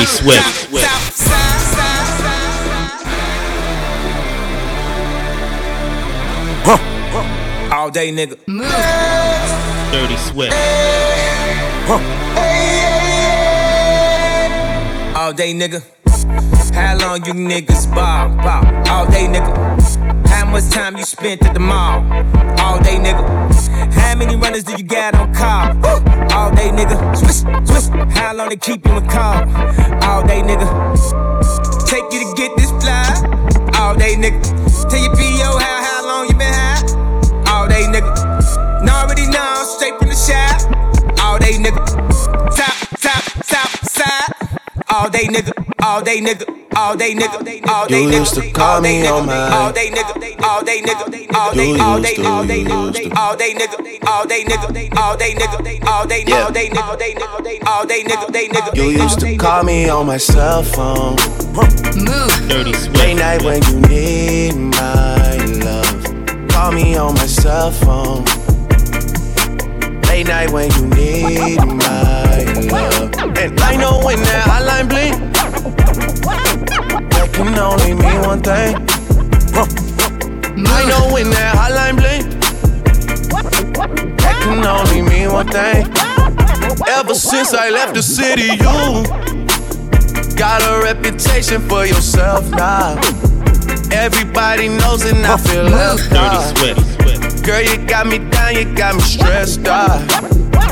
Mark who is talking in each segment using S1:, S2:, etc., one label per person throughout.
S1: Dirty Swift.
S2: Huh. All day, nigga.
S1: Dirty Swift.
S2: Huh. All day, nigga. How long you niggas ball? Ball. All day, nigga. How much time you spent at the mall? All day, nigga. How many runners do you got on call? All day, nigga. Swish, swish. How long they keep you in call? All day, nigga. Take you to get this fly. All day, nigga. Tell your PO how, how long you been high? All day, nigga. Now already know, straight from the shop. All day, nigga. All day, nigga. All day, nigga. All day, nigga. All day, nigga.
S3: You used to call me on my.
S2: All day, nigga. All day, nigga. All day, all day, all day, all day, all day, nigga. All day, nigga. All day, nigga. All day, all day, nigga. All day, nigga. All day, nigga. Day, nigga.
S3: You used to call me on my cell phone.
S1: Move. Dirty Swift.
S3: Late night when you need my love. Call me on my cell phone. Late night when you need my love. And I know when that hotline bling, that can only mean one thing. I know when that hotline bling, that can only mean one thing. Ever since I left the city, you got a reputation for yourself now. Everybody knows it, and I feel left out.
S1: Dirty Swift.
S3: Girl, you got me down, you got me stressed out.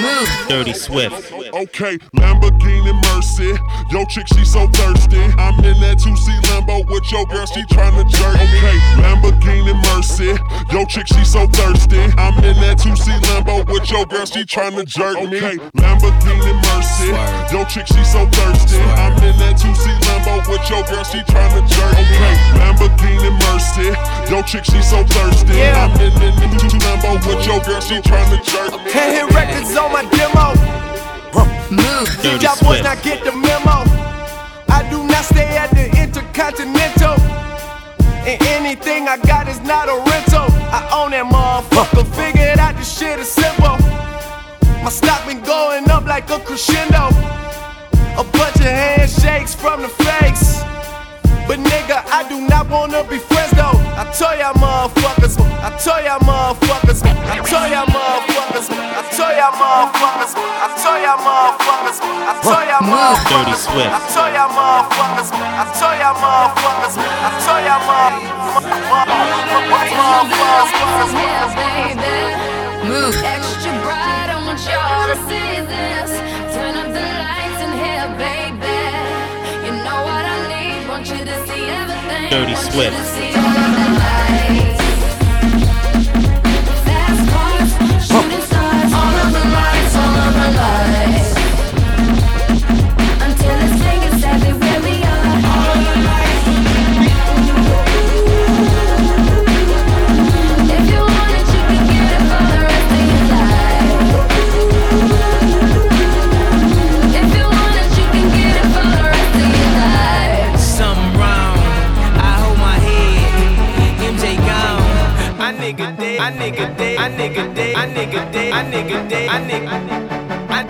S1: Move. Dirty Swift.
S4: Okay, Lamborghini Mercy. Yo, chick, she so thirsty. I'm in that 2C Lambo with your girl, she tryna jerk me. Okay, Lamborghini Mercy. Yo, chick, she so thirsty. I'm in that 2C Lambo with your girl, she tryna jerk me. Okay, Lamborghini Mercy. Yo, chick, she so thirsty. I'm in that 2C Lambo with your girl, she tryna jerk me. Okay, Lamborghini Mercy. Yo, chick, she so thirsty. I'm in that 2C Lambo with your girl, she tryna jerk me.
S3: Can't hit records on my demo.
S1: Dirty
S3: Y'all boys not get the memo. I do not stay at the Intercontinental. And anything I got is not a rental. I own that motherfucker. Figured out this shit is simple. My stock been going up like a crescendo. A bunch of handshakes from the fakes. But nigga, I do not wanna be friends though. I tell y'all motherfuckers, I tell y'all motherfuckers, I tell y'all motherfuckers, I tell y'all motherfuckers, I tell y'all motherfuckers, I tell y'all
S1: Move.
S3: motherfuckers.
S1: Dirty Swift.
S3: I tell y'all motherfuckers, I tell y'all motherfuckers, I tell y'all motherfuckers.
S1: Move.
S5: Extra bright, I
S1: Dirty Swift.
S2: Nigga dead. I nigga dead. I nigga. I nigga.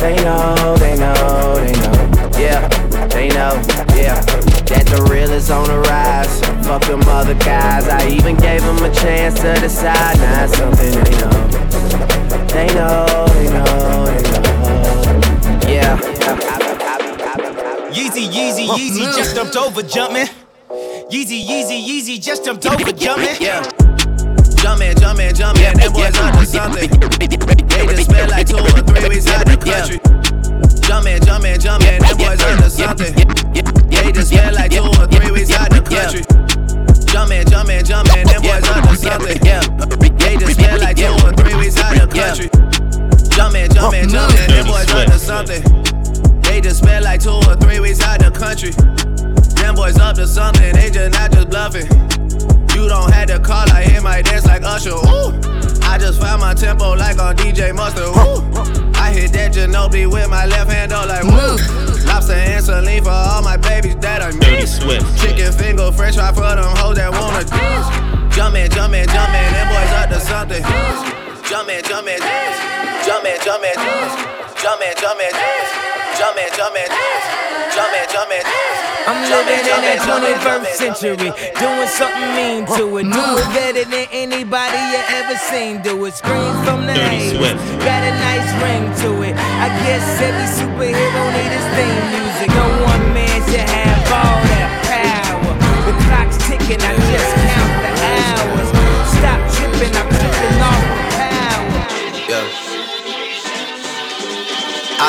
S3: They know, they know, they know. Yeah, they know. know, yeah, that the real is on the rise. Fuck them other guys, I even gave them a chance to decide. Now it's something they know. They know, they know, they know. Yeah.
S2: Yeezy, Yeezy, Yeezy, just jumped over jumping. Yeezy, Yeezy, Yeezy, just jumped over jumping.
S3: Yeah. Jumpin', jumpin', jumpin', them boys onto something. They just spent like two or three weeks out the country. Jumpin', jumpin', jumpin', them boys onto something. They just spent like two or three weeks out the country. Jumpin', jumpin', jumpin', them boys onto something. They just spent like two or three weeks out the country. Jumpin', jumpin', jumpin', them boys onto something. They just spent like two or three weeks out the country. Them boys up to something, they just not just bluffing. You don't have to call, I hear my dance like Usher. Ooh. I just found my tempo like on DJ Mustard. Ooh. I hit that Ginobili with my left hand, though, like woo. Lobster and saline for all my babies that I miss.
S1: Swift.
S3: Chicken finger, french fry for them hoes that wanna dance. Jumpin', jumpin', jumpin', them boys up to something. Jumpin', jumpin', jumpin', jumpin', jumpin', jumpin', jumpin', jumpin', jumpin', jumpin'.
S2: I'm living in that 21st century, doing something mean to it. Do it better than anybody you ever seen. Do it, scream from the
S1: Dirty
S2: haters.
S1: Swift.
S2: Got a nice ring to it. I guess every superhero need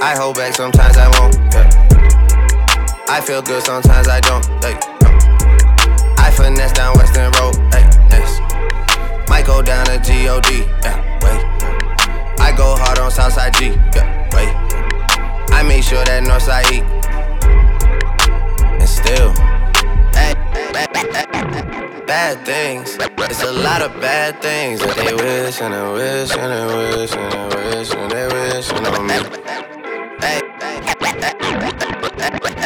S3: I hold back, sometimes I won't. Yeah. I feel good, sometimes I don't. Hey, no. I finesse down Weston Road. Hey, yes. Might go down to God. Yeah, wait. I go hard on Southside G. Yeah, wait. I make sure that Northside eat. And still, bad things. It's a lot of bad things that they wish and they wish and they wish and they wish and they wish on me.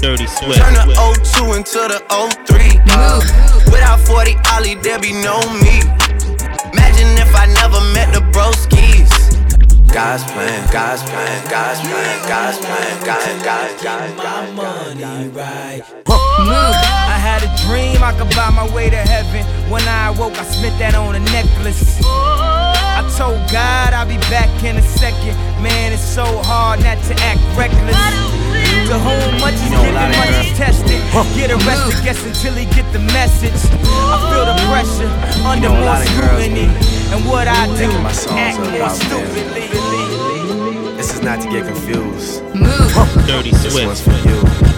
S1: Dirty Swift.
S3: Turn the 02 into the 03, dog. Without 40 Ollie, there be no me. Imagine if I never met the broskies. God's plan, God's plan, God's plan, God's plan, God, God, God, God,
S2: money right. I had a dream I could buy my way to heaven. When I awoke, I spent that on a necklace. I told God I'll be back in a second. Man, it's so hard not to act reckless. To whom much is given, much is tested. Get arrested, guess until he get the message. I feel the pressure under more scrutiny. And what I do,
S6: my songs
S2: act
S6: are
S2: more
S6: them.
S2: stupidly.
S6: This is not to get confused.
S1: Dirty
S6: This one's
S1: Swift.
S6: for you.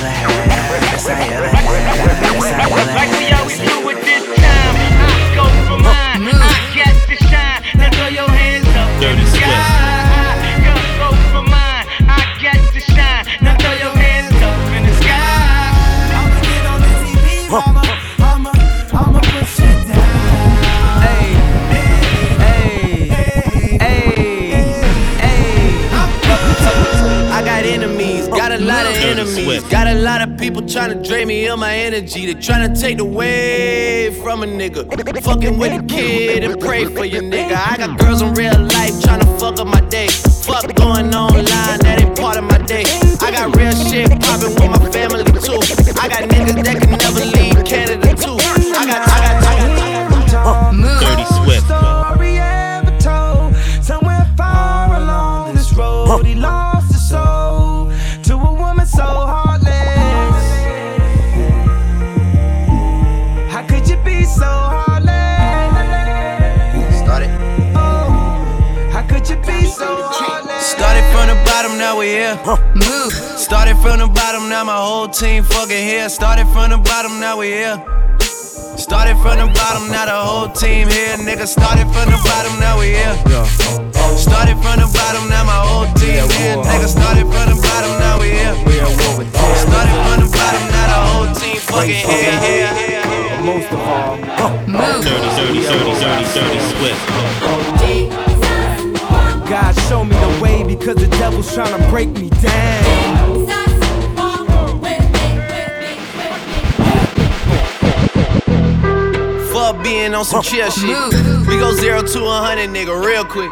S6: Best ever had. Best I ever had. Best I ever had.
S7: To
S3: enemies, got a lot of
S1: Swift.
S3: got a lot of people trying to drain me of my energy. They trying to take away from a nigga. Fucking with a kid and pray for your nigga. I got girls in real life trying to fuck up my day. Fuck going online, that ain't part of my day. I got real shit poppin' with my family too. I got niggas that can now.
S8: Move.
S3: Started from the bottom, now my whole team fucking here. Started from the bottom, now we here. Started from the bottom, now the whole team here. Nigga, started from the bottom, now we here. Started from the bottom, now my whole team here. Nigga, started from the bottom, now we here. Started from the bottom, now the whole team fucking here. here.
S2: Most of all,
S8: Move.
S9: Dirty, dirty, dirty, dirty, dirty Swift.
S2: God show me the way because the devil's trying to break me down.
S3: Fuck being on some chill shit. We go zero to a hundred, nigga, real quick.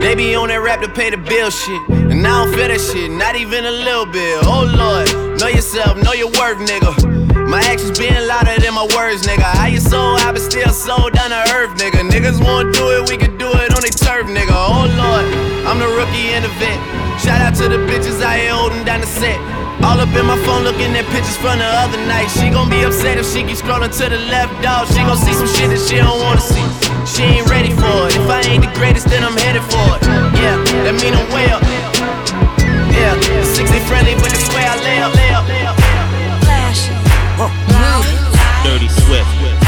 S3: They be on that rap to pay the bill shit. And I don't feel that shit, not even a little bit. Oh lord, know yourself, know your worth, nigga. My actions being louder than my words, nigga. How you so I been still so down to earth, nigga. Niggas won't do it, we can do it on their turf, nigga. Oh lord, I'm the rookie in the vet. Shout out to the bitches I here holding down the set. All up in my phone looking at pictures from the other night. She gon' be upset if she keep scrolling to the left, dog. She gon' see some shit that she don't wanna see. She ain't ready for it. If I ain't the greatest, then I'm headed for it. Yeah, that mean I'm up. Yeah, the six ain't friendly, but it's way I lay up, lay up, lay up.
S9: Dirty Swift.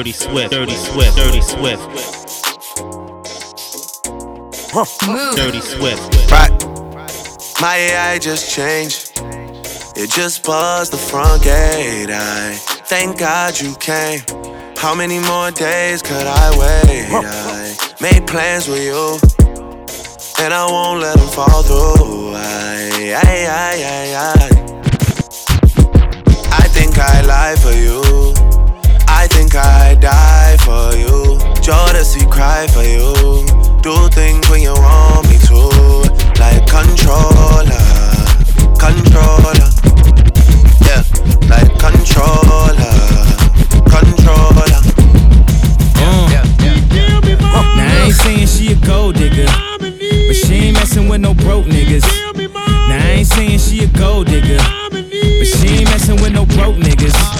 S9: Dirty Swift. Dirty Swift. Dirty Swift.
S8: Move.
S9: Dirty Swift.
S10: Right. My AI just changed. It just buzzed the front gate. I thank God you came. How many more days could I wait? I made plans with you, and I won't let them fall through. I, I, I, I, I. I think I lie for you. I think I die for you. Jodeci cry for you. Do things when you want me to. Like controller, controller. Yeah, like controller, controller. Mm. Yeah, yeah.
S2: Now I ain't saying she a gold digger, but she ain't messing with no broke niggas. Now I ain't saying she a gold digger, but she ain't messing with no broke niggas.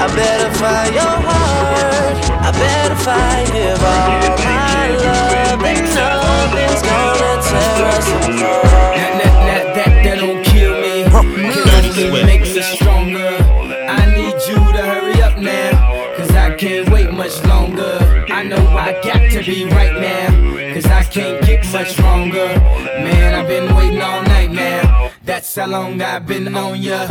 S3: I better find your heart. I better find give all my love. And nothing's gonna tear us apart.
S2: That, that, that, that, that don't kill me.
S9: Dirty
S2: It
S9: Swift.
S2: makes us stronger. I need you to hurry up now. Cause I can't wait much longer. I know I got to be right now. Cause I can't get much longer. Man, I've been waiting all night now. That's how long I've been on ya.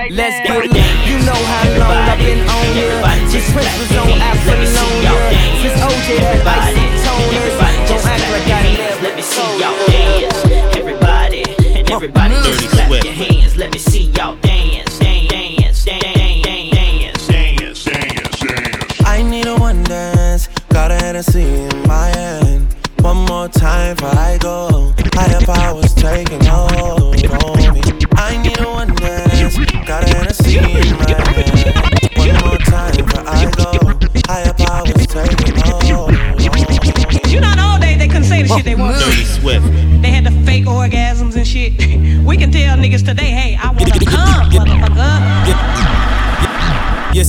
S7: Right
S2: Let's
S7: now.
S2: get it. You know how long I've been on ya. Since Prince was on Apollonia. Since OJ had icy toners. Don't act like I never
S11: Let me see y'all dance. Everybody, everybody
S1: Dirty
S11: just clap your hands. Let me see y'all dance. Dance, dance, dance, dance, dance.
S4: Dance, dance, dance.
S6: I need a one dance. Got a Hennessy in my hand. One more time before I go. Higher powers taking hold on me. I need a one dance. Got a Hennessy in my hand. One more time before I go. Higher powers taking hold.
S12: You know, all day they couldn't say the shit they want.
S1: Dirty Swift.
S12: They had the fake orgasms and shit. We can tell niggas today, hey, I wanna come, motherfucker.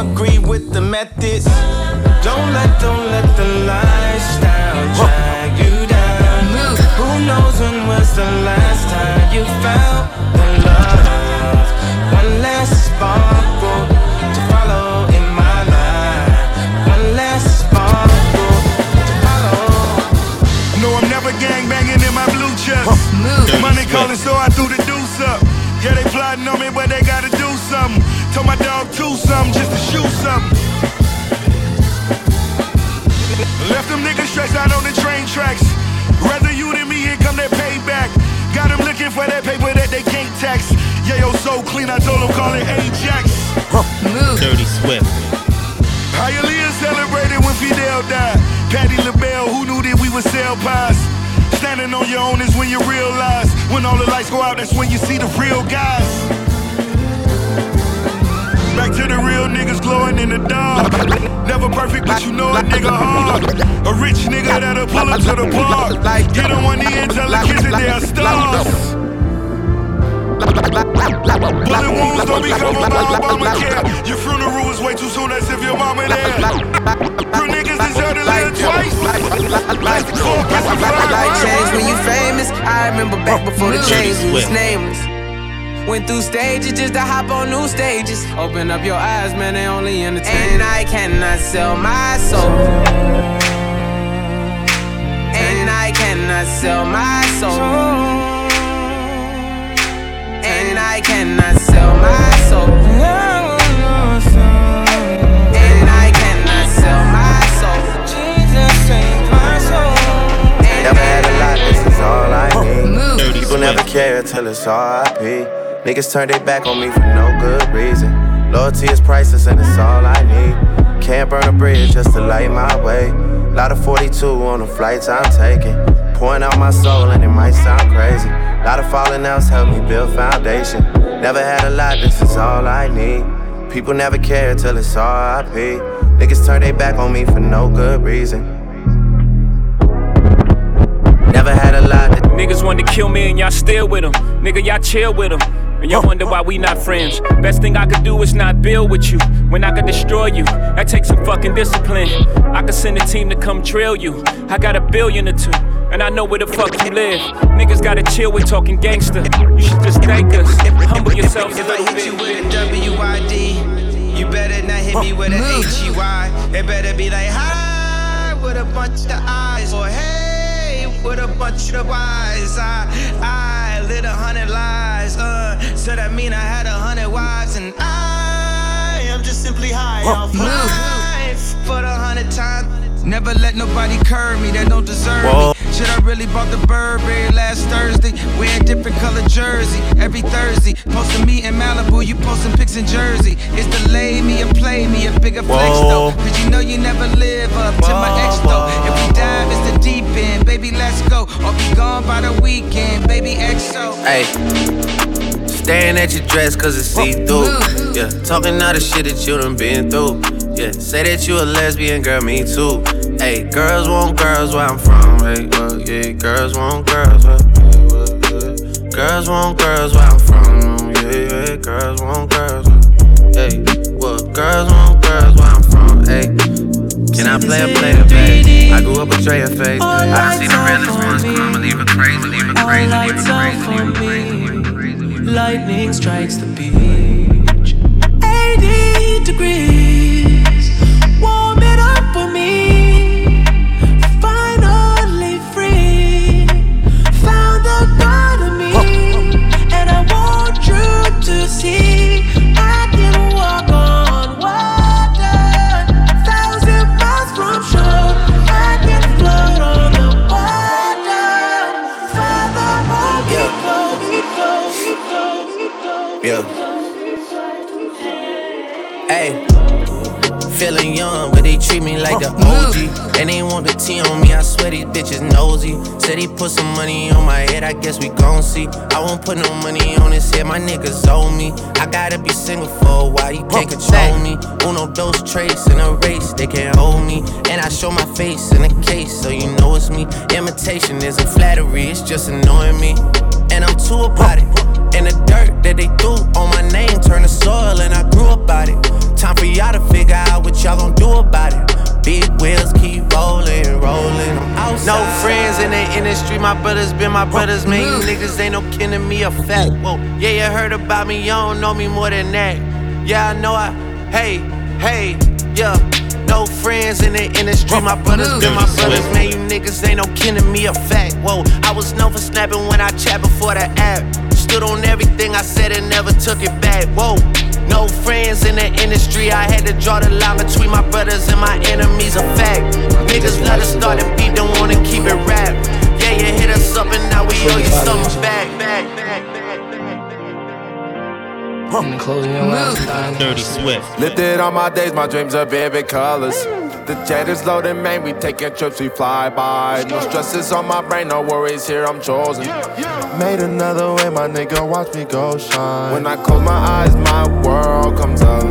S2: agree with the methods. Don't let, don't let the lifestyle drag you down. Who knows when was the last time you felt the love? One last sparkle to follow in my life. One last sparkle to follow.
S13: No, I'm never gang banging in my blue chest. Money calling, so I threw the deuce up. Yeah, they plotting on me, but they gotta do something. Told my dog to something just to shoot something. Left them niggas stressed out on the train tracks. Rather you than me, here come that payback. Got them looking for that paper that they can't tax. Yeah, yo, so clean, I told them call it Ajax.
S14: Move.
S1: Dirty Swift.
S13: Hialeah celebrated when Fidel died. Patti LaBelle, who knew that we would sell pies? Standing on your own is when you realize. When all the lights go out, that's when you see the real guys. Back to the real niggas glowing in the dark. Never perfect, but you know a nigga hard. A rich nigga that'll pull up to the park. Get on one knee and tell the kids that they are stars. Bullet wounds don't become a Obamacare. Your funeral is way too soon, as if your mama there. Real niggas deserve to live twice. Like the court, kiss the
S2: Like change when you famous. I remember back before the
S1: Dirty
S2: change, we was nameless. Went through stages just to hop on new stages. Open up your eyes, man, they only entertain. And I cannot sell my soul. And I cannot sell my soul. And I cannot sell my soul. And I cannot sell my soul. Jesus ain't my soul.
S3: Never had a lot, this is all I need. People never care till it's RIP. Niggas turn their back on me for no good reason. Loyalty is priceless and it's all I need. Can't burn a bridge just to light my way. Lot of 42 on the flights I'm taking. Pouring out my soul and it might sound crazy. Lot of falling outs help me build foundation. Never had a lot, this is all I need. People never care till it's RIP. Niggas turn their back on me for no good reason. Never had a lot,
S15: Niggas wanted to kill me and y'all still with them. Nigga, y'all chill with them.
S16: And y'all wonder why we not friends. Best thing I could do is not build with you. When I could destroy you, that takes some fucking discipline. I could send a team to come drill you. I got a billion or two. And I know where the fuck you live. Niggas gotta chill with talking gangster. You should just thank us. Humble yourselves a
S2: If I
S16: little
S2: hit you
S16: bit.
S2: with a W-I-D, you better not hit me with a H-E-Y. It better be like, hi, with a bunch of eyes. Or hey, with a bunch of eyes. I, I lit a hundred lies. Uh, so that mean I had a hundred wives. And I am just simply high off life for the hundred times. Never let nobody curb me that don't deserve
S3: Whoa.
S2: me. Shit, I really bought the Burberry last Thursday. Wearing different color jersey every Thursday. Posting me in Malibu, you posting pics in Jersey. It's delay me or play me a bigger flex though. Cause you know you never live up to my ex though. If we dive, it's the deep end. Baby, let's go. Or be gone by the weekend. Baby, XO.
S3: Hey, staring at your dress cause it's see through. Yeah, talking all the shit that you done been through. Yeah, say that you a lesbian, girl, me too. Hey, girls want girls where I'm from. Hey, well, yeah, girls want girls where. yeah, uh, well, yeah. Girls want girls where I'm from. Yeah, yeah, girls want girls. Where, hey, well, girls want girls where I'm from. Hey, can I play a play a babe? I grew up with Dre face. I done seen the realest ones come and leave crazy, leave crazy, leave crazy, leave it crazy, leave it crazy.
S15: Lightning strikes the beach. 80 degrees.
S3: Guess we gon' see. I won't put no money on his head, my niggas owe me. I gotta be single for a while, you can't control me. Uno, those traits in a race, they can't hold me. And I show my face in a case, so you know it's me. Imitation isn't flattery, it's just annoying me. And I'm too about it. And the dirt that they threw on my name turned to soil, and I grew about it. Time for y'all to figure out what y'all gon' do about it. Big wheels keep rolling, rolling. No friends in the industry, my brothers been my brothers, oh, man. You mm. niggas ain't no kin to me, a fact. Whoa, yeah, you heard about me, you don't know me more than that. Yeah, I know I, hey, hey, yeah. No friends in the industry, my brothers been my mm. brothers, man. You niggas ain't no kin to me, a fact. Whoa, I was known for snapping when I chat before the app. Stood on everything I said and never took it back. Whoa. No friends in the industry, I had to draw the line between my brothers and my enemies. A fact. Niggas let us start and beat, don't wanna keep it rap. Yeah, you hit us up and now we owe you something back, back, back,
S1: Dirty Swift.
S17: Lifted on my days, my dreams are vivid colors. The jet is loaded, man. We taking trips, we fly by. No stresses on my brain, no worries here, I'm chosen. Made another way, my nigga, watch me go shine. When I close my eyes, my world comes alive.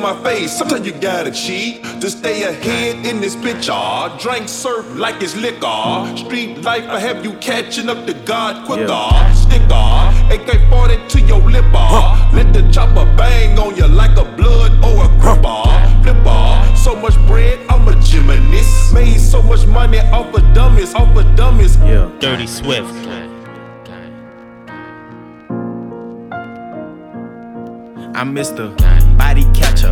S18: Mask my face. Sometimes you gotta cheat to stay ahead in this bitch. Ah, drink surf like it's liquor. Street life, I have you catching up to God quicker. Sticker, AK 40 to your lip. ah. Let the chopper bang on you like a blood or a gripper. Flipper, so much bread, I'm a gymnast. Made so much money off of dummies, off of dummies.
S1: Yeah. Dirty Swift.
S16: I'm Mr.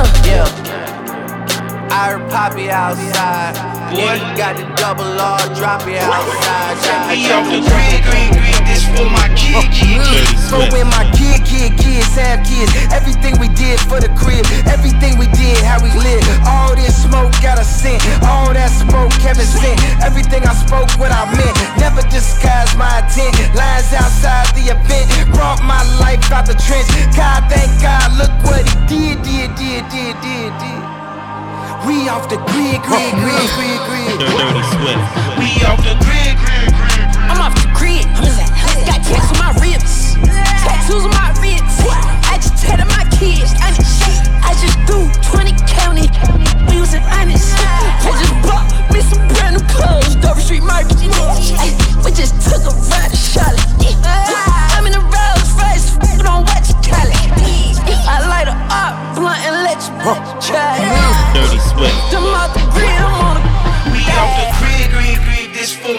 S16: end.
S5: Yo,
S19: I heard Poppy outside. Boy, got the double R, drop it outside.
S20: Check me off the grid, grid, grid. This for my kid, kid, kid.
S2: For when my kid, kid, kids have kids. Everything we did for the crib, everything we did, how we live. All this smoke got a scent, all that smoke Kevin sent. Everything I spoke, what I meant. Never disguise my intent. Lines outside the event, brought my life out the trench. God, thank God, look what did, did, did, did, did. We off the grid, grid, grid, grid, grid.
S21: Dirty Swift.
S20: We off the grid, grid, grid.
S9: I'm off the grid. Got tats on my ribs, tattoos on my wrists. I just tatted my kids. I just, I just do 20 county. We was in honest. I just bought me some brand new clothes. Dover Street Market. Ay, we just took a ride to Charlotte.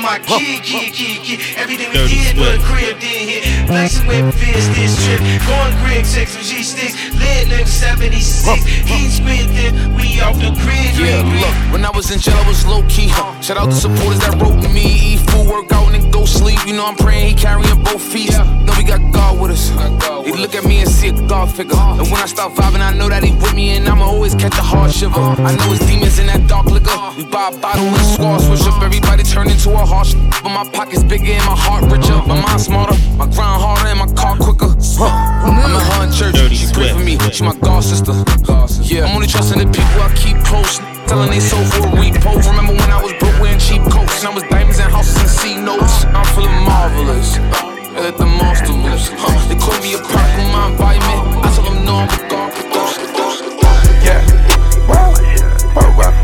S20: My kid, kid, kid, kid. Everything we did for the crib did hit. Flexing with fists this trip. Going grid, checks with G sticks. Lit nigga 76. He spit it. We off the grid,
S22: Yeah,
S20: grid, grid.
S22: look, when I was in jail, I was low key. Huh? Shout out to supporters that wrote me. Eat food, work out, and then go sleep. You know I'm praying he carrying both feet. Know we got God with us. He look at me and see a God figure. And when I start vibing, I know that he with me, and I'ma always catch a hard shiver. Uh-huh. I know it's demons in that dark liquor. Uh-huh. We buy a bottle and squad uh-huh. switch up. Everybody turn into a harsh. But my pockets bigger and my heart richer. My mind smarter, my grind harder, and my car quicker. I'm in her in church. She pray for me. She my God sister. Yeah, I'm only trusting the people I keep close. Telling they soul for a repo. Remember when I was broke wearing cheap coats? And I was diamonds and houses and C notes. I'm feeling marvelous. I let the monster loose. Huh. They call me a product of my environment. I tell them no, I'm a God.
S3: Yeah. Wow. Wow, wow.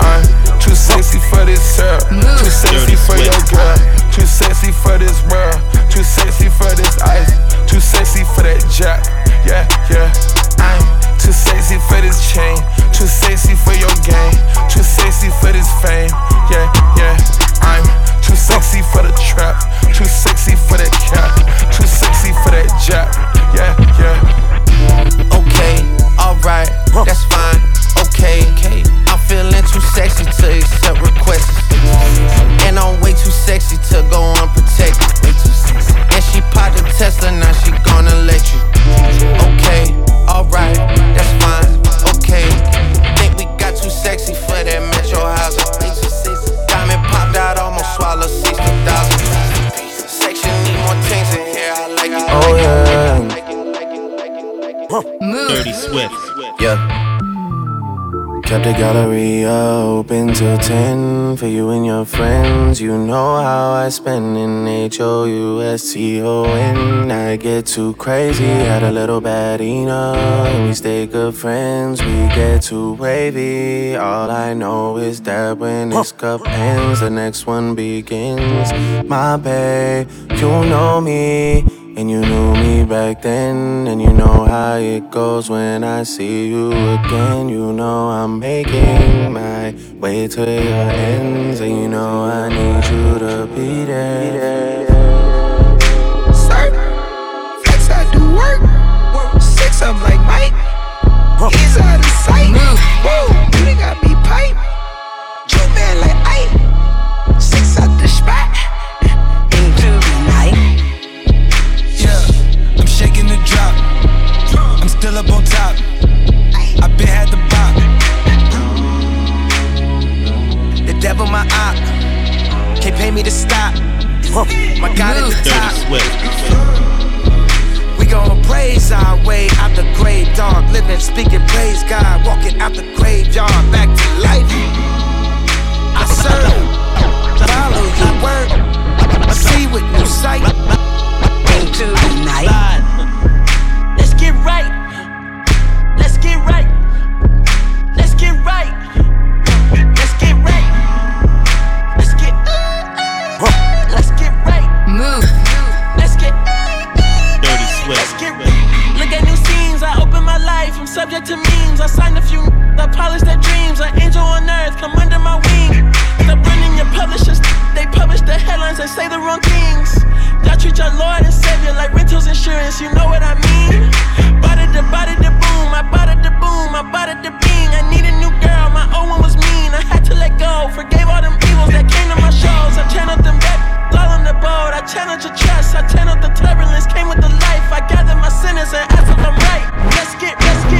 S3: I'm too sexy for this girl. Too sexy for your girl. Too sexy for this too crazy, had a little bad enough. And we stay good friends, we get too wavy. All I know is that when this cup ends, the next one begins. My babe, you know me. And you knew me back then, and you know how it goes when I see you again. You know I'm making my way to your ends, and you know I need you to be there.
S23: Devil my op. Can't pay me to stop. My God at the
S21: Dirty
S23: top.
S21: Swift.
S23: We gon' praise our way out the grave, dog. Living, speaking, praise God. Walking out the graveyard, back to life. I serve, follow your word. I see with new sight.
S2: Into the night.
S9: Let's get right. subject to memes. I signed a few, I polished their dreams. An angel on earth, come under my wing. Stop running your publishers, they publish the headlines and say the wrong things. Y'all treat your Lord and Savior like rentals insurance, you know what I mean? Bada da bada da boom, I bada da boom, I bada da bing. I need a new girl, my
S1: old one
S24: was
S5: mean. I had to let go, forgave all them evils that came to my shows. I channeled them back, all on the boat. I channeled your trust, I channeled the turbulence, came with the life. I gathered my sinners and asked if I'm right. Let's get, let's get.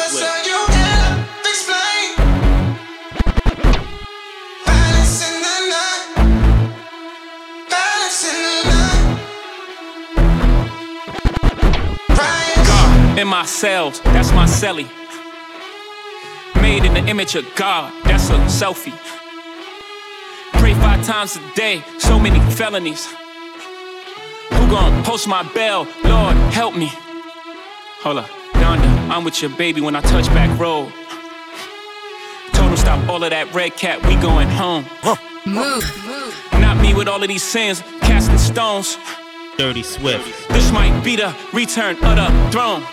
S24: in my cells, that's my celly. Made in the image of God, that's a selfie. Pray five times a day, so many felonies. Who gon' post my bell? Lord, help me. Hold up, Donda, I'm with your baby when I touch back road. Told him stop all of that red cat, we going home.
S14: Move. Move.
S24: Not me with all of these sins, casting stones.
S1: Dirty Swift.
S24: This might be the return of the throne.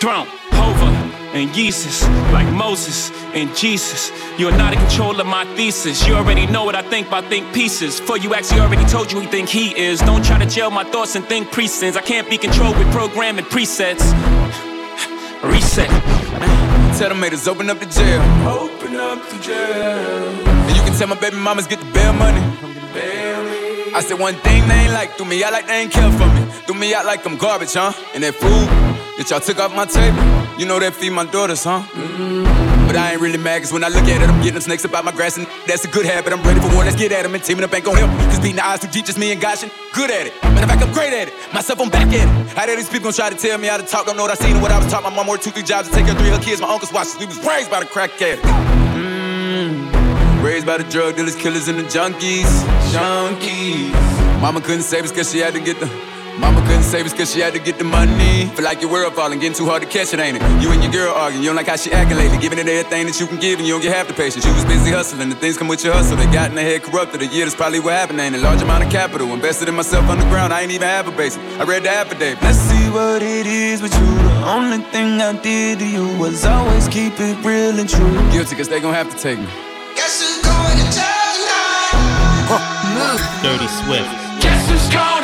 S24: Throne, Hova, and Jesus, like Moses and Jesus. You're not in control of my thesis. You already know what I think by think pieces. For you actually already told you who think he is. Don't try to jail my thoughts and think presents. I can't be controlled with programming presets. Reset.
S25: Tell them haters open up the jail. Open up the jail. And you can tell my baby mamas get the bail money. I said one thing they ain't like, threw me out like they ain't care for me. Threw me out like I'm garbage, huh? And that food that y'all took off my table, you know that feed my daughters, huh? But I ain't really mad, cause when I look at it, I'm getting them snakes up out my grass, and that's a good habit. I'm ready for war, let's get at 'em, and teaming up ain't gon' help. Cause beating the eyes too deep, just me and gosh, and good at it. Matter of fact, I'm great at it. Myself, I'm back at it. How dare these people gon' try to tell me how to talk? Don't know what I seen or what I was taught. My mom worked two, three jobs to take care of three of her kids. My uncle's watched, we was raised by the crack addict. Mm, raised by the drug dealers, killers, and the junkies. Junkies. Mama couldn't save us cause she had to get the. Mama couldn't save us cause she had to get the money. Feel like your world falling, getting too hard to catch it, ain't it? You and your girl arguing, you don't like how she acting lately. Giving it everything that you can give, and you don't get half the patience. You was busy hustling, the things come with your hustle. They got in their head corrupted. A year, that's probably what happened. Ain't a large amount of capital. Invested in myself on the ground, I ain't even have a basic. I read the affidavit.
S26: Let's see what it is with you. The only thing I did to you was always keep it real and true.
S25: Guilty, cause they gon' have to take me.
S14: Move.
S1: Dirty Swift.
S7: Guess who's going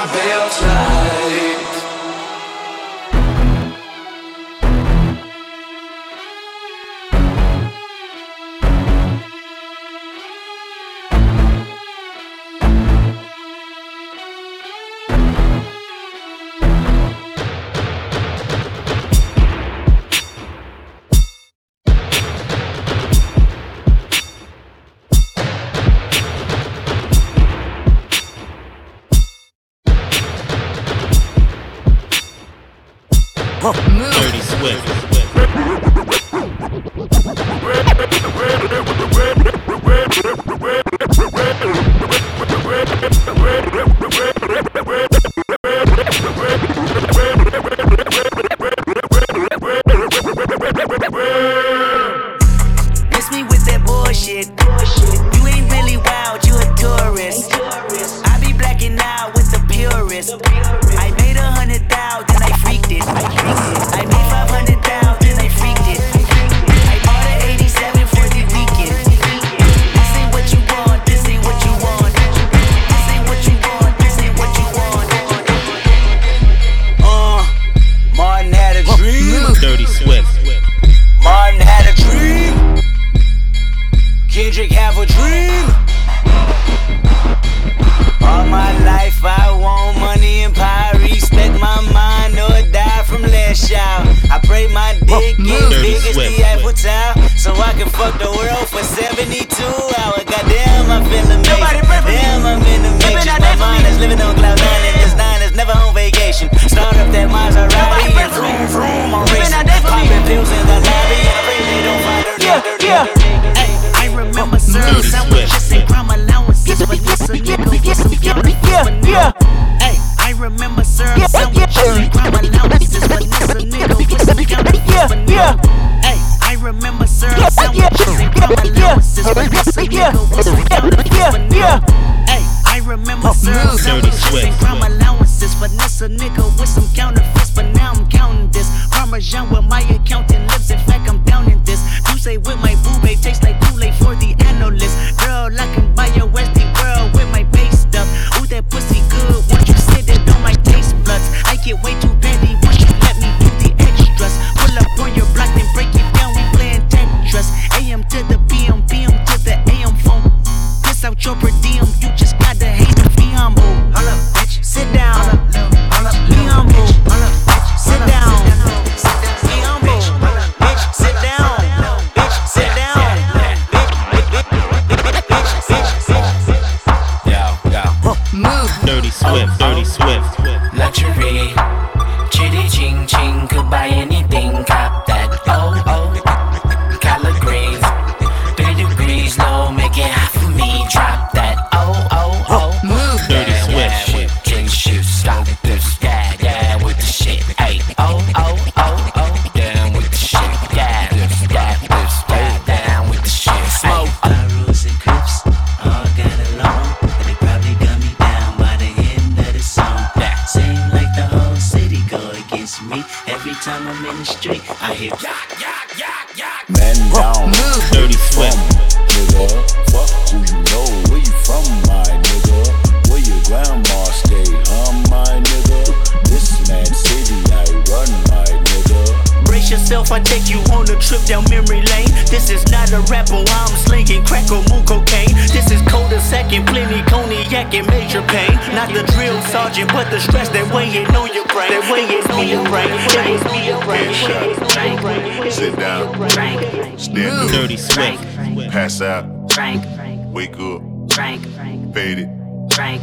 S7: my bail tonight.
S23: Remember serving sandwiches and crime allowances, but this a nigga with some counterfeits. Yeah, yeah. Hey, I remember serving sandwiches and crime allowances, but this a nigga with some counterfeits. Yeah, yeah. Hey, I remember serving sandwiches and crime allowances, but this a nigga with some counterfeits. Yeah, Hey, I remember serving
S1: Dirty
S23: sandwiches and crime allowances, but this a nigga with some counterfeits. But now I'm counting this Parmesan with my accountant lips. In fact, I'm down in this. You say with my boo babe tastes like I can buy me.
S7: Every time I'm in the street, I hear
S27: Man down.
S28: Dirty Swift.
S27: Nigga, fuck who you know. Where you from, my nigga? Where your grandma stay, huh, my nigga? Nigga.
S7: Brace yourself, I take you on a trip down memory lane. This is not a rapper, I'm slinging crack or moon cocaine. This is cold as second, plenty cognac and major pain. Not the drill sergeant, but the stress that weighing on your brain. That weighing on your brain. That weighing on your
S4: Sit down. Stand up.
S28: Dirty Swift.
S4: Pass out.
S29: Frank,
S4: Wake up.
S29: Frank.
S4: Fade it,
S29: Frank,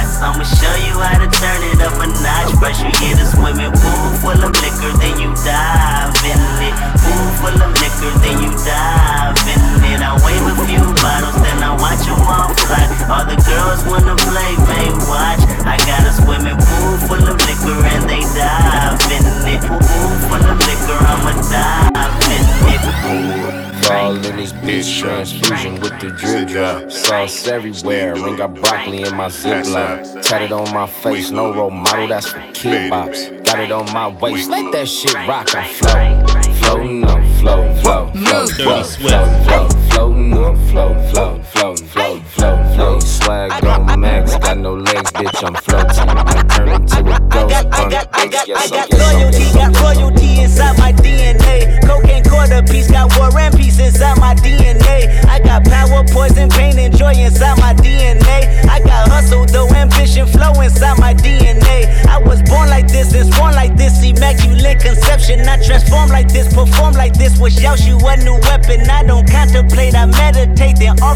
S7: I'ma show you how to turn it up a notch. First you get a swimming pool full of liquor, then you dive in it. Pool full of liquor, then you dive in it. I wave a few bottles, then I watch them all fly. All the girls wanna play, babe, watch. I got a swimming pool full of liquor, and they dive in it. Pool full of liquor, I'ma dive in it.
S30: Fall in this bitch transfusion with the drip drop. Sauce everywhere, ring got broccoli in my ziploc. Tatted on my face, no role model, that's for kid bops. Got it on my waist, let that shit rock and flow. Floating on, flow, flow, flow, flow, flow, flow, floating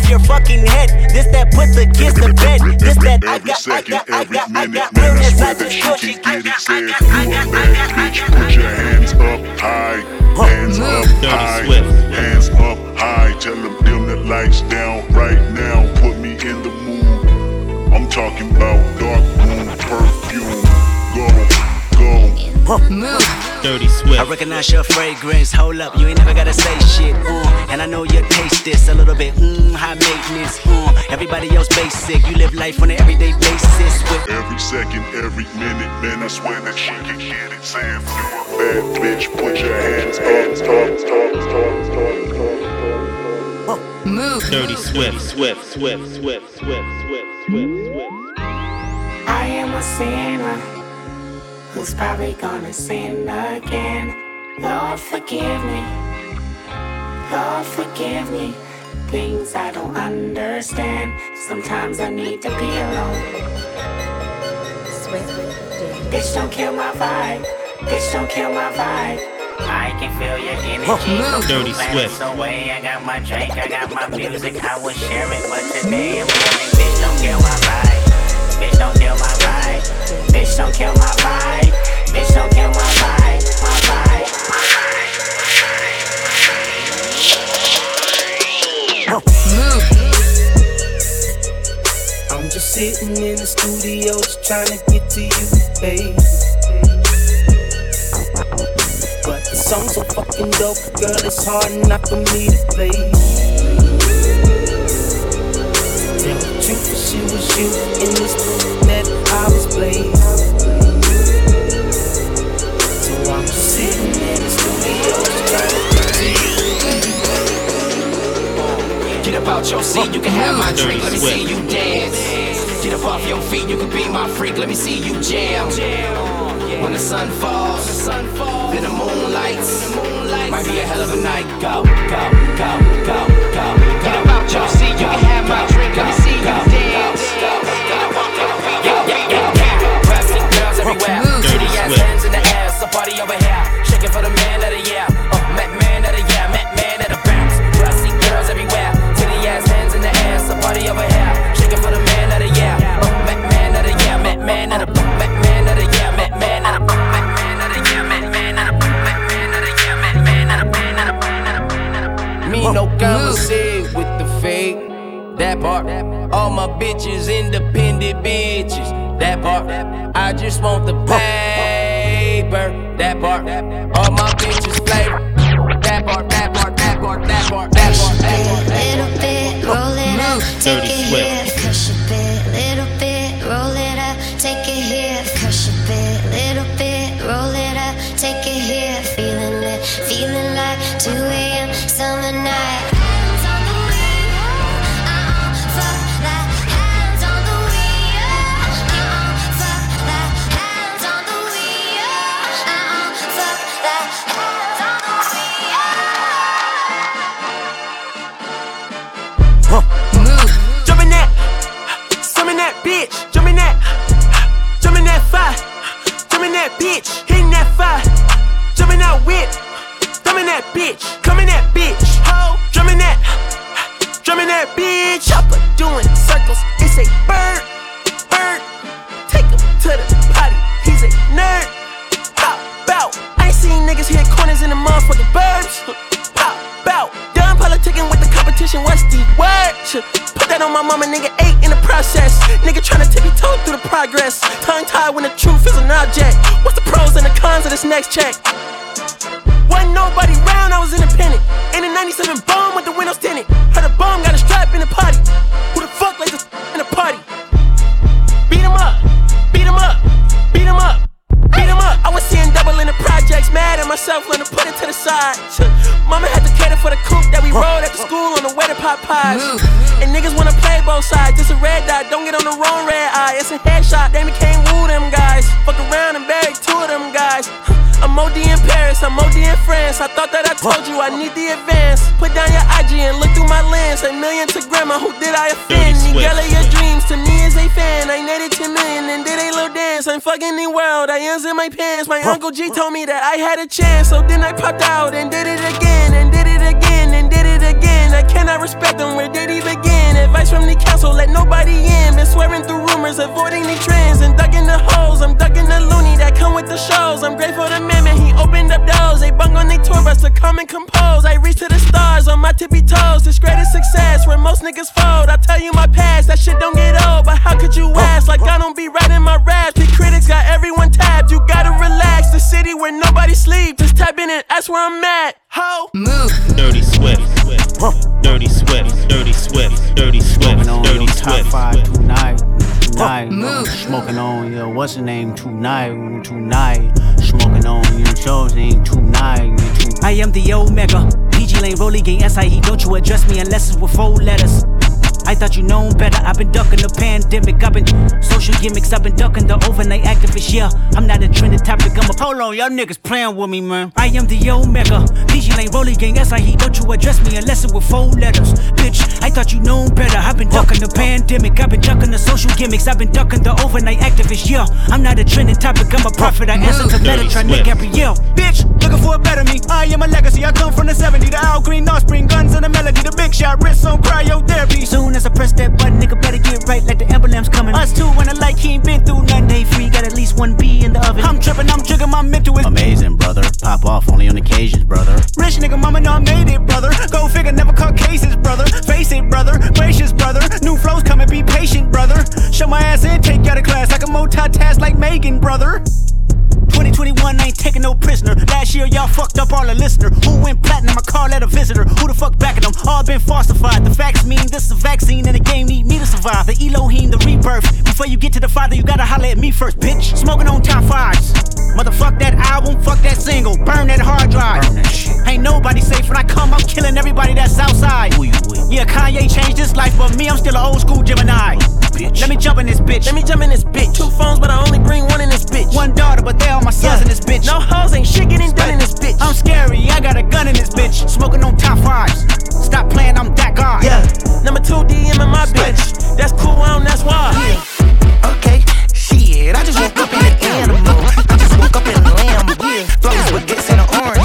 S7: off your fucking head. This that put the kids to bed. This that I
S4: Every
S7: got, I
S4: second,
S7: got, I
S4: every
S7: got, I
S4: minute,
S7: got
S4: man, I
S7: realness.
S4: swear
S7: I
S4: that
S7: just
S4: you can
S7: you.
S4: get it. Say if you a bad bitch, put your hands up high, hands up
S28: Dirty
S4: high,
S28: Swift.
S4: hands up high. Tell them dim the lights down right now. Put me in the mood. I'm talking about dark room perfume. Go, go.
S31: Move.
S28: Dirty Swift.
S7: I recognize your fragrance. Hold up, you ain't never gotta say shit. Mm. And I know you taste this a little bit. Mmm, high maintenance. Mm. Everybody else basic. You live life on an everyday basis with
S4: every second, every minute. Man, I swear that she can get it. Sam, you a bad bitch. Put your hands up, up, up, up, up, up.
S31: Move.
S28: Dirty Swift, Swift, Swift, Swift, Swift, Swift, Swift, Swift.
S11: I am a sinner who's probably gonna sin again. Lord, forgive me. Lord, forgive me. Things I don't understand. Sometimes I need to be alone. Bitch, don't kill my vibe. Bitch, don't kill my vibe. I can feel your energy.
S31: Move.
S28: Dirty Swift.
S11: Away, I got my drink, I got my music, I would share it, but today I'm feeling, bitch, don't
S17: sitting in the studio, just trying to get to you, babe. But the song's so fucking dope, girl, it's hard enough for me to play. Tell the truth, if she was you in this that I was playing. So I'm sitting in the studio, trying to get.
S29: Get up out your seat, you can have my drink, let me see you dance.
S32: Get up off your feet, you can be my freak. Let me see you jam. When the sun falls, then the moon lights. Might be a hell of a night. Go, go, go, go, go. Get up out your seat, you can have my drink. Let me see you dance. Girls everywhere. Titty ass hands in the air. So party over here. Shaking for the man the
S33: Me no conversate with the fake. That part. All my bitches independent bitches. That part. I just want the paper. That part. All my bitches flavor. That part. That part. That part. That part. That part. That part. That part.
S5: Little bit, roll it up, take
S1: Dirty
S5: it
S1: Swift.
S5: here, crush a bit. Little bit, roll it up, take it here, crush a bit. Little bit, roll it up, take it here, feeling it, feeling
S15: had a chance. So then I popped out and did it again, and did it again, and did it again. I cannot respect them, where did he begin? Advice from the council, let nobody in. Been swearing through rumors, avoiding the trends, and ducking the holes. I'm ducking the loony that come with the shows. I'm grateful to man, man, he opened up doors. They bung on their tour bus to come and compose. I reach to the stars on my tippy toes. This greatest success where most niggas fold. I tell you my past, that shit don't get old. But how could you ask? Like I don't be that's where I'm at. Ho!
S5: Move.
S1: Dirty Swift. Dirty Swift. Dirty Swift. Dirty Swift.
S34: on
S1: Dirty
S34: your top
S1: Swift.
S34: five tonight. Tonight,
S5: Move.
S34: smoking on your what's the name tonight? Tonight, smoking on your show's name tonight. I am the Omega. PG Lane, Rolly Gang, SIE. Don't you address me unless it's with four letters. I thought you known better. I've been ducking the pandemic. I've been social gimmicks. I've been ducking the overnight activists. Yeah, I'm not a trending topic. I'm a hold on, y'all niggas playing with me, man. I am the Omega. PG Lane, Rolly Gang, SIE. Don't you address me unless it's with four letters. Bitch, I thought you known better. I've been ducking the pandemic. I've been ducking the social gimmicks. I've been ducking the overnight activists. Yeah, I'm not a trending topic. I'm a prophet. I answer to
S1: Dirty
S34: Metatron,
S1: Swift.
S34: Nick Gabrielle. Bitch, looking for a better me. I am a legacy. I come from the 70s. The Al Green, Offspring, guns and the melody. The big shot, wrist on cryotherapy. Soon as I press that button, nigga better get right like the emblem's coming. Us two when the light he ain't been through nothing. Day free, got at least one B in the oven. I'm tripping, I'm triggering my mental is
S35: Amazing, brother. Pop off only on occasions, brother.
S34: Rich nigga, mama know I made it, brother. Go figure, never caught cases, brother. Face it, brother. Gracious, brother. New flows coming, be patient, brother. Show my ass in, take you out of class. I can multitask like Megan, brother. 2021 ain't taking no prisoner. Last year, y'all fucked up all the listener. Who went platinum? I call that a visitor. Who the fuck backing them? All been falsified. The facts mean this is a vaccine and the game need me to survive. The Elohim, the rebirth. Before you get to the father, you gotta holler at me first, bitch. Smoking on top fives. Motherfuck that album, fuck that single. Burn that hard drive. Ain't nobody safe when I come, I'm killing everybody that's outside. Yeah, Kanye changed his life, but me, I'm still an old school Gemini.
S36: Bitch.
S34: Let me jump in this bitch.
S5: Let me jump in this bitch. Two phones, but I only bring one in this bitch.
S34: One daughter, but they all my sons
S5: Yeah.
S34: in this bitch.
S5: No hoes ain't shit getting done in this bitch.
S34: I'm scary, I got a gun in this bitch. Smoking on top fives. Stop playing, I'm that guy.
S5: Yeah, number two DM in my bitch. That's cool, I don't, that's why. Yeah.
S17: Okay, shit, I just woke up in an animal. I just woke up in a lamb. Yeah. Flowers with gets in an orange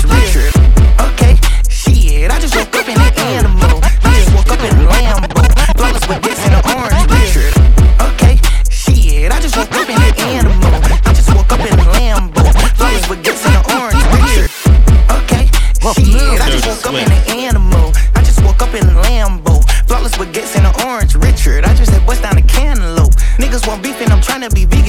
S17: I'm in an animal. I just woke up in a Lambo. Flawless gets in an orange Richard. I just had bust down a cantaloupe. Niggas want beef and I'm tryna be vegan,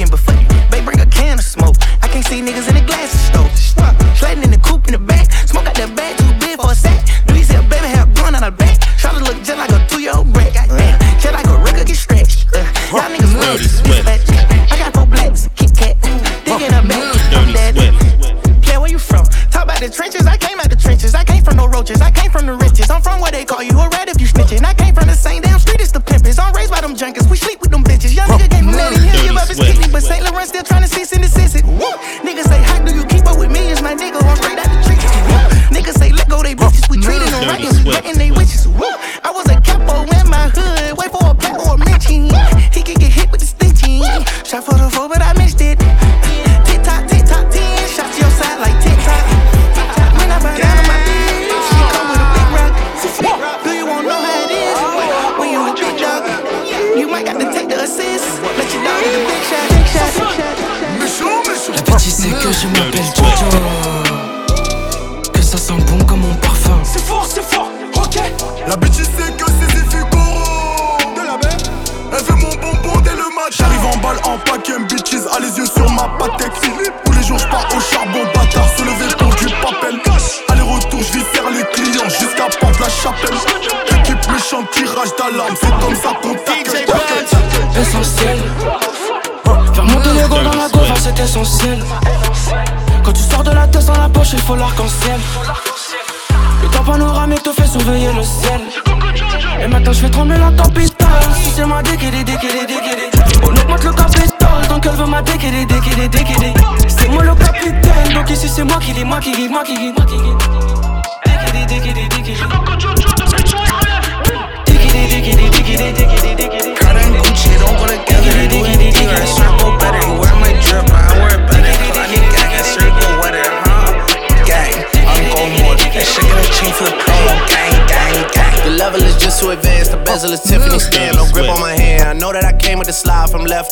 S37: dis,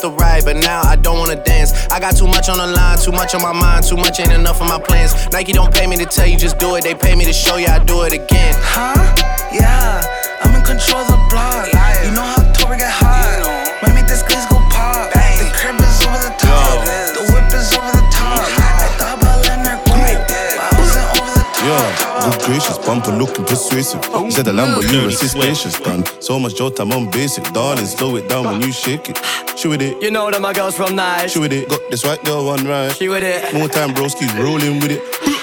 S3: to right, but now I don't wanna dance. I got too much on the line, too much on my mind, too much ain't enough of my plans. Nike don't pay me to tell you just do it. They pay me to show you I do it again.
S38: Huh? Yeah, I'm in control of
S13: good gracious, bumper looking persuasive. You said the Lambo, you resist spacious, done. So much Jota, I'm on basic. Darling, slow it down when you shake it. She with it.
S39: You know that my girls from nice.
S13: She with it. Got this white girl one right.
S39: She with it.
S13: More time, broski's rolling with it.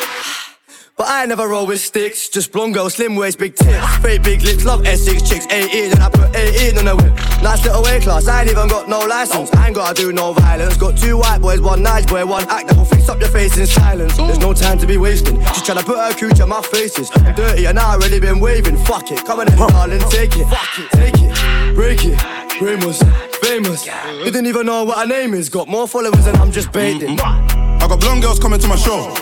S39: But I never roll with sticks, just blonde girl, slim waist, big tits. Fake big lips, love Essex chicks, 18, and I put 18 on the whip. Nice little weight class, I ain't even got no license. I ain't gotta do no violence. Got two white boys, one nice boy, one act that will fix up your face in silence. There's no time to be wasting. She's tryna put her cooch on my faces. I'm dirty and I already been waving. Fuck it, come on, darling, take it. Fuck it, take it, break it. Famous, famous. You didn't even know what her name is. Got more followers than I'm just baiting. Mm-hmm.
S13: I got blonde girls coming to my show,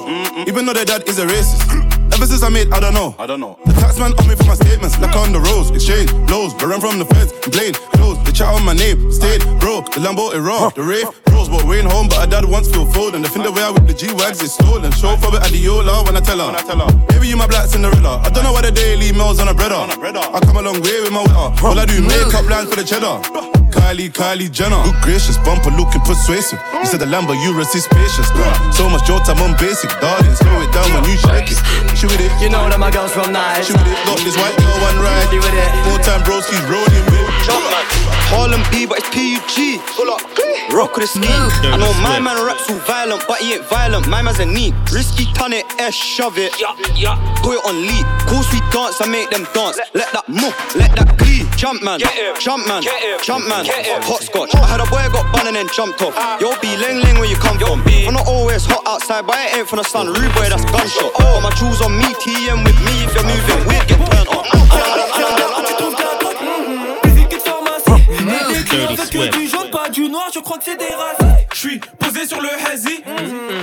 S13: even though their dad is a racist. Ever since I made, I don't know. I don't know. The taxman on me for my statements, like on the roads, exchange blows. I run from the feds, blade close. They chat on my name, stayed broke. The Lambo it raw, the rave rose, but Wayne home, but her dad once feel fold. And the thing the way I whip the G wags is stolen. Show for it at the Yola when I tell her. When I tell her, baby you my black Cinderella. I don't know why the daily mails on a breader. I come a long way with my weather. All I do makeup lines for the cheddar. Kylie, Kylie Jenner. Look gracious, bumper looking persuasive. You said the Lambo, you resist spacious. So much Jota, I'm on basic. Darling, slow it down when you shake it. She with it.
S39: You know that my girls from nice.
S13: She with it. Got this white girl one ride.
S39: She with it.
S13: More time broski's rolling with it.
S40: Harlem B, but it's PUG. Pull up. Rock with the ski. I know my man raps all violent, but he ain't violent. My man's a neat. Risky, turn it, S, shove it. Put it on lead. Course we dance, I make them dance. Let that move, let that glee. jump man, jump man, jump man. Hot scotch. I had a boy got bun and then jumped off. Yo, be ling ling where you come from. I'm not always hot outside, but it ain't from the sun. Rude boy, that's gunshot. Got my jewels on me, TM with me. If you're moving weird, get turned on.
S41: Que du jaune, pas du noir, je crois que c'est des races. Je suis posé sur le hazy.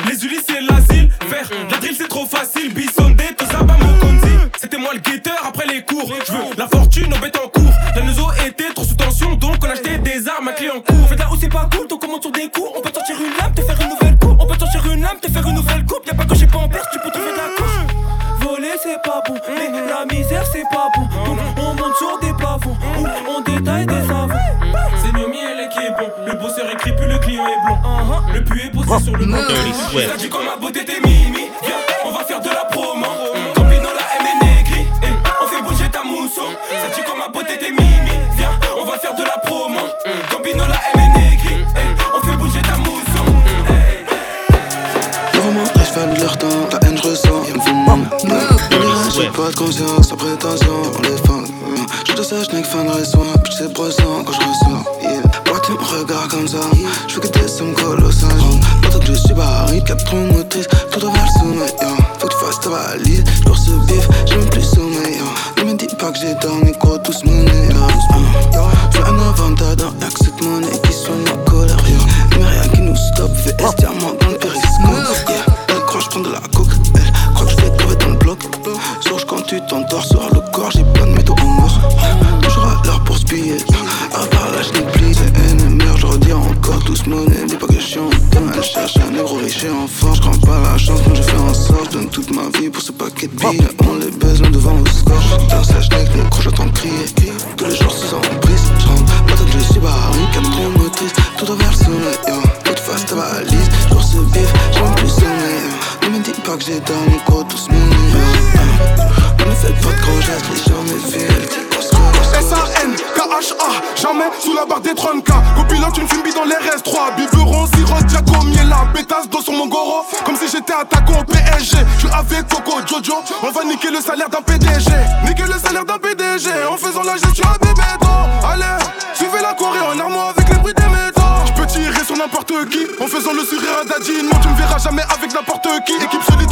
S41: Les Ulysses, c'est l'asile. Faire la drill, c'est trop facile. Bissondé, tout ça, pas mon conzi. C'était moi le guetteur après les cours. Je veux la fortune, on bête en cours. La neuzo était trop sous tension, donc on achetait des armes à clé en cours. Faites là où c'est pas cool, donc on monte sur des cours. On peut sortir une lame, te faire une nouvelle coupe. On peut sortir une lame, te faire une nouvelle coupe. Y'a pas que j'ai pas en place, tu peux te faire de la couche. Voler, c'est pas bon. Mais la misère, c'est pas bon. Le puits est posé sur le.
S42: Dirty Swift.
S41: Ça dit comme ma beauté t'es mimi. Viens, on va faire de la promo. Campino la M est négri. Eh, on fait bouger ta mousson. Ça dit comme ma beauté t'es mimi. Viens, on va faire de la promo. Campino la M est négri. Eh, on fait bouger ta mousson.
S39: Romans restent fan de leur temps, la haine je ressens, ils me font mal. J'ai pas de conscience, sans prétention, on les fans. Je te sais, je n'ai que fin de raison, puis c'est brossant quand je ressors. Yeah. Pourquoi tu me regardes comme ça? Je fais que des sommes colossales. Cap trop motrice, tout vers le sommet. Yeah. Faut que tu fasses ta valise, je ce bif, j'ai même plus sommeil. Yeah. Ne me dis pas que j'ai dormi, gros, tous monnaie. Yeah. Je veux un avantage, y'a que cette monnaie qui soigne ma colère. Mais rien qui nous stoppe, VS diamant dans le périscope. Yeah. Elle croit que je prends de la coke, elle croit que je vais crever dans le bloc. Sourge quand tu t'endors sur quoi, tous monnaie. Ne me fais pas de gros gestes, les.
S17: S-A-N, K-H-A, jamais sous la barre des 30K. Copilote une fumée dans les RS3. Biberon, sirop, Giacomo, la pétasse d'eau sur mon goro. Comme si j'étais attaquant au PSG. Je suis avec Coco, Jojo. On va niquer le salaire d'un PDG. Niquer le salaire d'un PDG en faisant la gestion à bébé Allez, suivez la Corée en armoire avec les bruits des métaux. Je peux tirer sur n'importe qui en faisant le sourire à Daddy. Non, tu me verras jamais avec n'importe qui. Équipe solide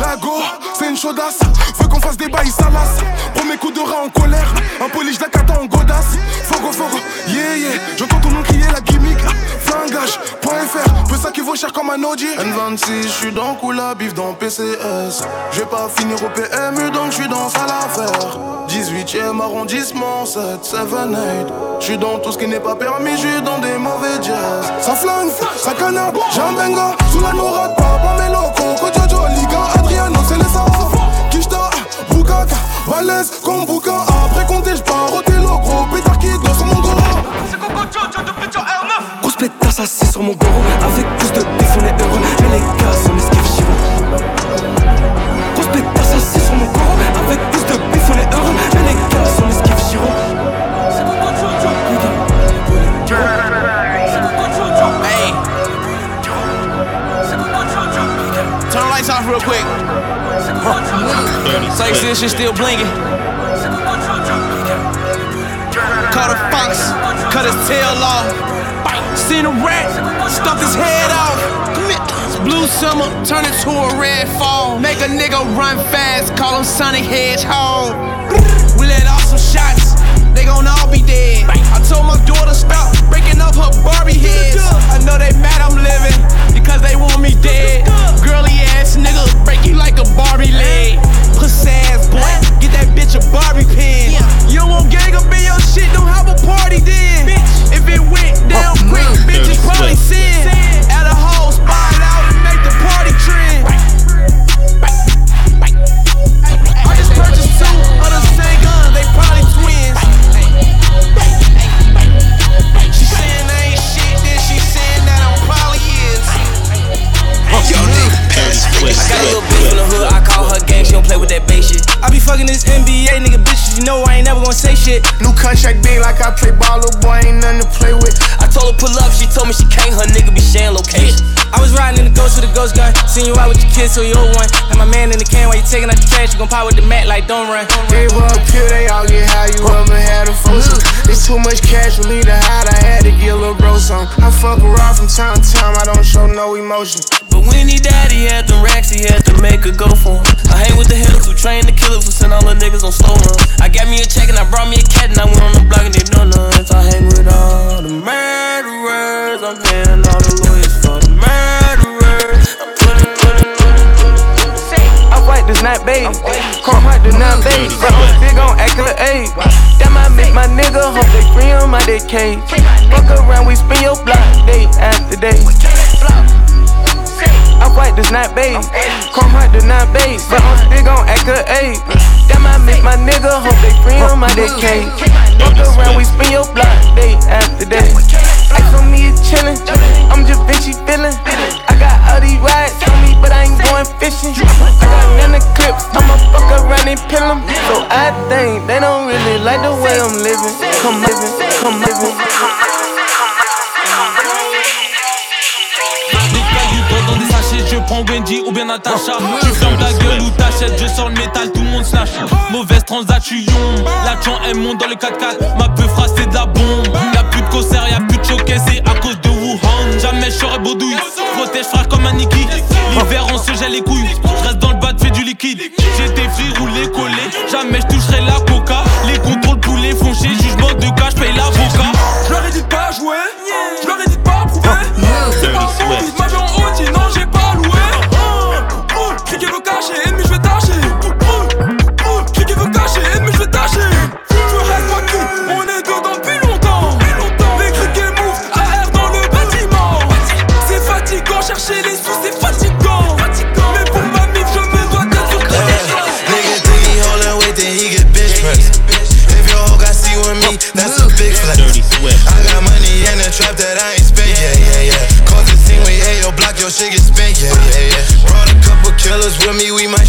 S17: chaud. La go, c'est une chaudasse. Veux qu'on fasse des bails salaces. Premier coup de rat en colère. Un polish d'Akata en godasse. Fogo, fogo, yeah, yeah. J'entends ton nom crier la gimmick. Flingage.fr, peu ça qui vaut cher comme un Audi. N26, j'suis dans Kula, bif dans PCS. J'vais pas finir au PMU, donc j'suis dans ça l'affaire. 18ème arrondissement, 7, 7, 8. J'suis dans tout ce qui n'est pas permis, j'suis dans des mauvais jazz. Ça flingue, ça canard, j'ai un benga. Sous la nourade, papa, mes locaux. Liga, C'est les savants. Kishta, Bukaka, Valès, comme Bouka. Après compter, j'pars au télo, gros pétard qui danse sur mon goro. C'est Coco Jojo depuis ton R9.
S37: Grosse pétasse assis sur mon goro Avec plus de bif on est heureux Mais les gars sont esquive chiro Grosse pétasse assis sur mon goro Avec plus de bif on est heureux Mais les gars sont esquive chiro
S22: Hey. Turn the lights off real quick. So you see this shit still blinking. Caught a fox, cut his tail off. Seen a rat, stuck his head off. Blue summer, turn it to a red fall. Make a nigga run fast, call him Sonic Hedgehog. We let off some shots, they gon' all be dead. I told my daughter stop breaking up her Barbie heads. I know they mad I'm living because they want me dead. Girly ass nigga, break you like a Barbie leg. Pussy ass boy, get that bitch a Barbie pin. You don't want gang up in your shit, don't have a party then. If it went down quick, bitches probably sin. Shit.
S43: New contract big like I play ball, little boy ain't nothing to play with.
S22: I told her pull up, she told me she can't, her nigga be sharing location. I was riding in the ghost with a ghost gun, seen you out with your kids, so you old one. And my man in the can while you taking out the trash, you gon' pop with the mat like don't run.
S43: Gave up here, they all get how you ever had a function. man. Mm.
S17: Too much cash for me to hide, I had to get a little bro some. I fuck around from time to time, I don't show no emotion.
S22: But when he died, he had the racks, he had to make a go for him. I hang with the hitters who train the killers who send all the niggas on slow run. I got me a check and I brought me a cat and I went on the block and they know none. If I hang with all the murderers, I'm paying all the lawyers for the murderers. I'm putting, putting, putting, putting.
S17: I fight this night, babe. Chrome heart do not I'm big on accolade. That might make my nigga hope they free him out their cage. Fuck around, we spin your block day after day. I fight this night, babe. Chrome heart do not babe. But I'm big on accolade. That might make my nigga hope they free him out their cage. Fuck around, we spin your block day.
S44: Natacha. Tu fermes ta gueule ou t'achètes, je sors le métal, tout le monde slash. Mauvaise transaction, l'argent elle monte dans le 4x4. Ma peu c'est de la bombe. Y'a plus de concert, y'a plus de showcase, c'est à cause de Wuhan. Jamais je serai baudouille, protège frère comme un Niki. L'hiver on se gèle les couilles, je reste dans le bas, fais du liquide. J'ai des fris roulés, collés, jamais je
S17: me,
S45: we might